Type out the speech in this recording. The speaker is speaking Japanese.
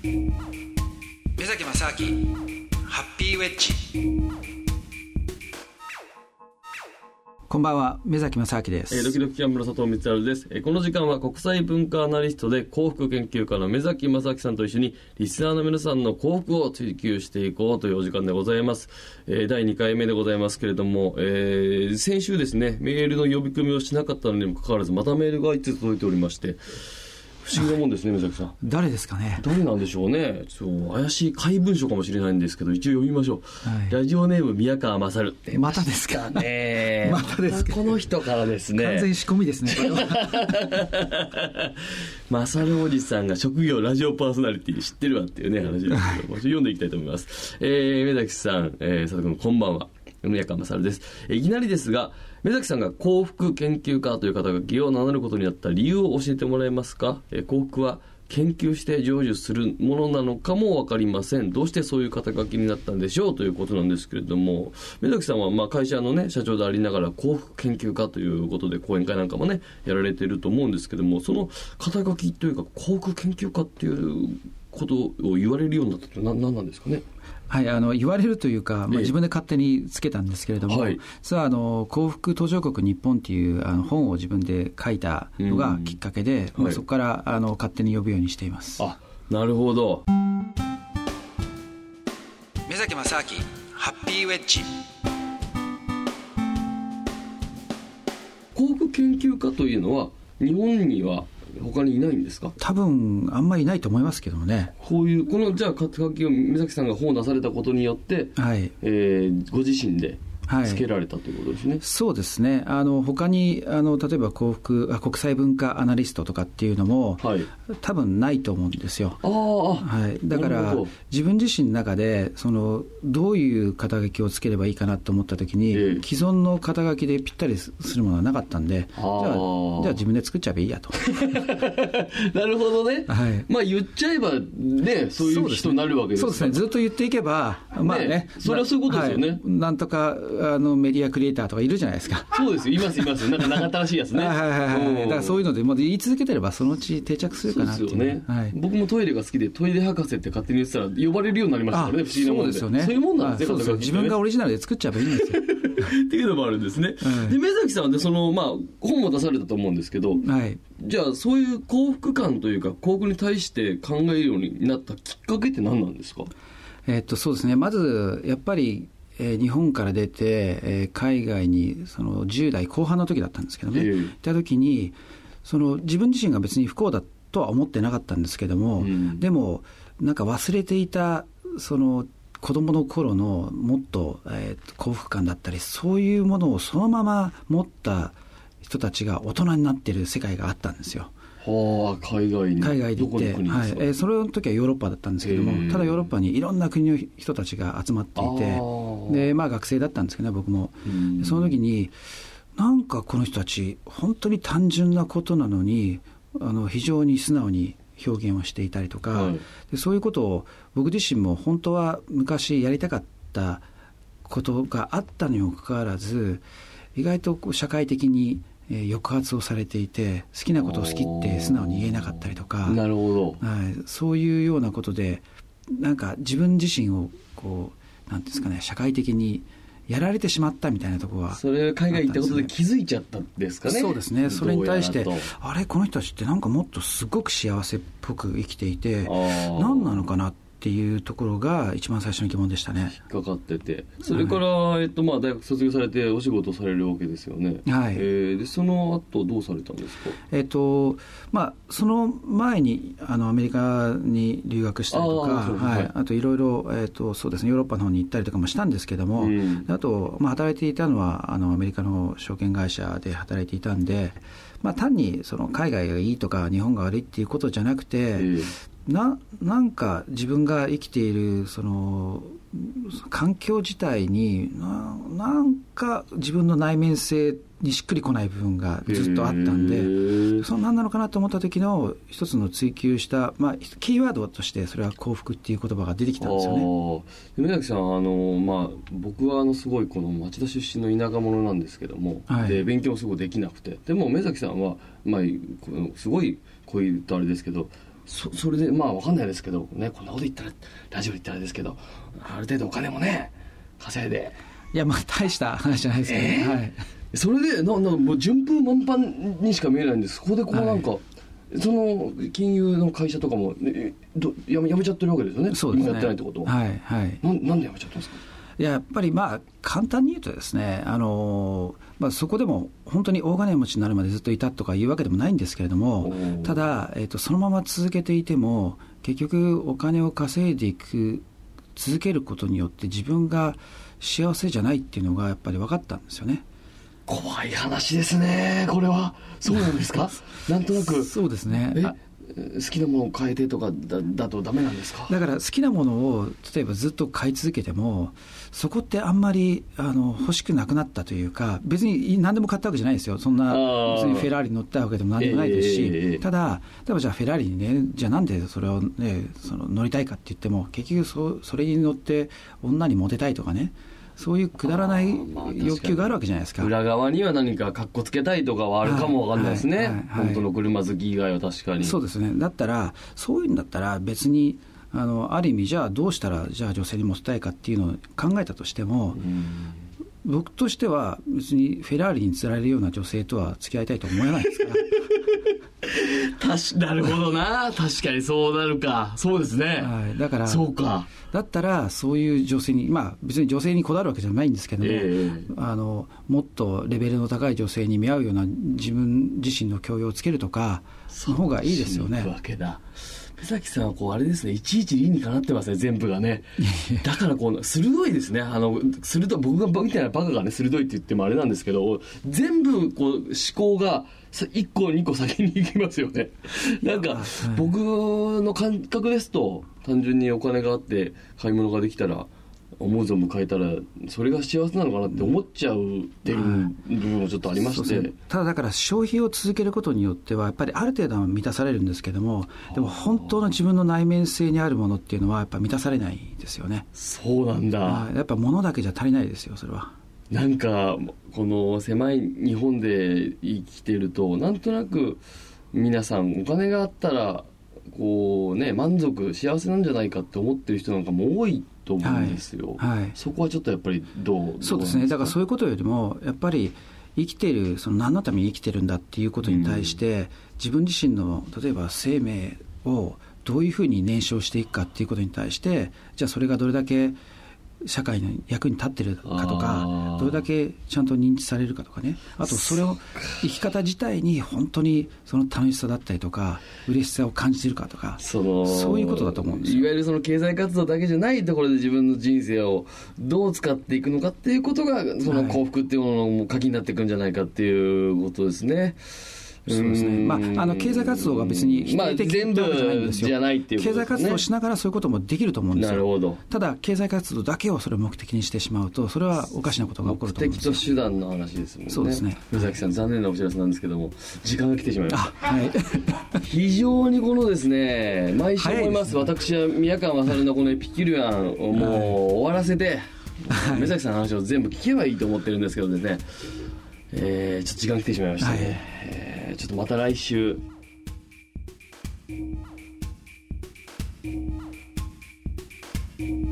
目崎正明ハッピーウェッジ。こんばんは目崎正明です、えー、ドキドキキャンプの佐藤光晴です、えー、この時間は国際文化アナリストで幸福研究家の目崎正明さんと一緒にリスナーの皆さんの幸福を追求していこうというお時間でございます、えー、第2回目でございますけれども、えー、先週ですねメールの呼び込みをしなかったのにもかかわらずまたメールが1つ届いておりまして不思議なもんですね、目崎さん。誰ですかね。誰なんでしょうね。そう怪しい怪文書かもしれないんですけど、一応読みましょう。はい、ラジオネーム宮川勝。またですか？ね。またですか？この人からですね。完全仕込みですね。勝おじさんが職業ラジオパーソナリティ知ってるわっていうね話ですけど、はい、読んでいきたいと思います。えー、目崎さん、えー、佐藤君こんばんは。宮川勝です。いきなりですが、目崎さんが幸福研究家という肩書きを名乗ることになった理由を教えてもらえますか、え幸福は研究して成就するものなのかも分かりません。どうしてそういう肩書きになったんでしょうということなんですけれども、目崎さんはまあ会社のね、社長でありながら幸福研究家ということで講演会なんかもね、やられていると思うんですけども、その肩書きというか幸福研究家っていうことを言われるようになったって何なんですかね？はい、あの言われるというか、まあ、自分で勝手につけたんですけれども、はい、実はあの幸福途上国日本っていうあの本を自分で書いたのがきっかけで、まあ、そこからあの勝手に呼ぶようにしています。あなるほど。目崎正明ハッピーウェッジ。幸福研究家というのは日本には他にいないんですか？多分あんまりいないと思いますけどね。こういうこのじゃあ書きを目崎さんが本を出されたことによって、はい。えー、ご自身でつけられたということですね、はい、そうですね、あの他にあの例えば幸福あ国際文化アナリストとかっていうのも、はい、多分ないと思うんですよ。あはい、だから、自分自身の中でその、どういう肩書きをつければいいかなと思ったときに、えー、既存の肩書きでぴったりするものはなかったんで、じゃあ、じゃあ自分で作っちゃえばいいやと。なるほどね、はい、まあ言っちゃえば、ね、そういう人になるわけですそうですね、ずっと言っていけば、まあね、ねそれはそういうことですよね。はい、なんとかあのメディアクリエイターとかいるじゃないですか。そうですいます、います。なんか長ったらしいやつね。はいはいはい。だからそういうので、もう言い続けてれば、そのうち定着するかなっていう。そうですよね。はい、僕もトイレが好きで、トイレ博士って勝手に言ってたら、呼ばれるようになりましたからね、不思議なもんで。そうですよね。そういうもんなんですね、そう自分がオリジナルで作っちゃえばいいんですよ。っていうのもあるんですね。で、目崎さんはね、その、まあ、本も出されたと思うんですけど、はい、じゃあ、そういう幸福感というか、幸福に対して考えるようになったきっかけって何なんですか？えっと、そうですね。まず、やっぱり、えー、日本から出て、えー、海外にその10代後半の時だったんですけどね、えー、行った時にその自分自身が別に不幸だとは思ってなかったんですけども、うん、でもなんか忘れていたその子供の頃のもっと、えー、幸福感だったりそういうものをそのまま持った人たちが大人になっている世界があったんですよ。はあ、海外に海外に行って、はい。えー、それの時はヨーロッパだったんですけども、ただヨーロッパにいろんな国の人たちが集まっていて、でまあ、学生だったんですけどね、僕も。その時になんかこの人たち、本当に単純なことなのに、あの非常に素直に表現をしていたりとか、はい、でそういうことを僕自身も本当は昔やりたかったことがあったにもかかわらず、意外と社会的にえー、抑圧をされていて好きなことを好きって素直に言えなかったりとかなるほど、はい、そういうようなことでなんか自分自身をこうなんですかね社会的にやられてしまったみたいなところは、それ海外行ったことで気づいちゃったんですかね？そうですね。それに対してあれ？この人たちってなんかもっとすごく幸せっぽく生きていて何なのかなってっていうところが一番最初の疑問でしたね。引っかかってて。それから、はい、えっとまあ、大学卒業されてお仕事されるわけですよね、はい。えー、でその後どうされたんですか、えっとまあ、その前にあのアメリカに留学したりとかあ,、はい、あといろいろ、えーとそうですね、ヨーロッパの方に行ったりとかもしたんですけども、うん、あと、まあ、働いていたのはあのアメリカの証券会社で働いていたんで、まあ、単にその海外がいいとか日本が悪いっていうことじゃなくて、えーななんか自分が生きているその環境自体にななんか自分の内面性にしっくりこない部分がずっとあったんでその何なのかなと思った時の一つの追求した、まあ、キーワードとしてそれは幸福っていう言葉が出てきたんですよね。梅崎さんあの、まあ、僕はあのすごいこの町田出身の田舎者なんですけども、はい、で勉強もすごいできなくて。でも梅崎さんは、まあ、すごいこういうとあれですけどそそれでまあわかんないですけどねこんなこと言ったらラジオで言ったらですけどある程度お金もね稼いで。いやまあ大した話じゃないですけど、ね、えー、はい。それでななもう順風満帆にしか見えないんです。そこでこうなんか、はい、その金融の会社とかも、ね、どやめやめちゃってるわけですよね。そうですね。やってないってことは。はいはい。ななんでやめちゃったんですか？いややっぱりまあ簡単に言うとですねあのーまあ、そこでも本当に大金持ちになるまでずっといたとかいうわけでもないんですけれども、ただ、えーと、そのまま続けていても、結局、お金を稼いでいく、続けることによって、自分が幸せじゃないっていうのがやっぱり分かったんですよね。怖い話ですね、これは。そうなんですか？なんとなく。そうですね。好きなものを変えてとかだだとダメなんですか？だから好きなものを例えばずっと買い続けてもそこってあんまりあの欲しくなくなったというか別に何でも買ったわけじゃないですよ。そんな別にフェラーリ乗ったわけでも何でもないですし、えー、ただ例えばじゃあフェラーリにねじゃあなんでそれを、ね、その乗りたいかって言っても結局そそれに乗って女にモテたいとかねそういうくだらない欲求があるわけじゃないですか。裏側には何かかっこつけたいとかはあるかもわかんないですね、はいはいはい、本当の車好き以外は確かに。そうですね。だったら、そういうんだったら別に、あのある意味、じゃあどうしたら、じゃあ女性にモテたいかっていうのを考えたとしても、僕としては別にフェラーリに釣られるような女性とは付き合いたいと思えないですから。なるほどな。確かにそうなるか。そうですね、はい、だからそうか。だったらそういう女性にまあ別に女性にこだわるわけじゃないんですけども、えー、あのもっとレベルの高い女性に見合うような自分自身の教養をつけるとかその方がいいですよね。わけだ。目崎さんはこうあれですね。いちいち理にかなってますね全部がね。だからこう鋭いですね。あの鋭い僕がみたいなバカがね鋭いって言ってもあれなんですけど全部こう思考が1個2個先に行きますよね。なんか、僕の感覚ですと単純にお金があって買い物ができたら思う存分変えたらそれが幸せなのかなって思っちゃうっていう部分もちょっとありまして、ね、ただだから消費を続けることによってはやっぱりある程度は満たされるんですけどもでも本当の自分の内面性にあるものっていうのはやっぱ満たされないですよね。そうなんだ。やっぱ物だけじゃ足りないですよそれはなんかこの狭い日本で生きてるとなんとなく皆さんお金があったらこうね満足幸せなんじゃないかって思ってる人なんかも多いと思うんですよ、はいはい、そこはちょっとやっぱりどうそうですね。だからそういうことよりもやっぱり生きているその何のために生きてるんだっていうことに対して、うん、自分自身の例えば生命をどういうふうに燃焼していくかっていうことに対してじゃあそれがどれだけ社会の役に立ってるかとかどれだけちゃんと認知されるかとかね。あとそれを生き方自体に本当にその楽しさだったりとか嬉しさを感じてるかとかそのそういうことだと思うんですいわゆるその経済活動だけじゃないところで自分の人生をどう使っていくのかっていうことがその幸福っていうものの鍵になっていくんじゃないかっていうことですね。はいそうですね。まあ、あの、経済活動が別に否定的全部じゃないっていう、経済活動しながらそういうこともできると思うんですよ。なるほど。ただ、経済活動だけをそれを目的にしてしまうと、それはおかしなことが起こると思うんです目的と手段の話ですもんね。そうですね。宇崎さん、残念なお知らせなんですけども、時間が来てしまいました。はい。非常にこのですね、毎週思います。すね、私は宮川勝のこのエピキュリアンをもう終わらせて、はい、目崎さんの話を全部聞けばいいと思ってるんですけどですね、えー、ちょっと時間来てしまいましたね。はいえー、ちょっとまた来週。うん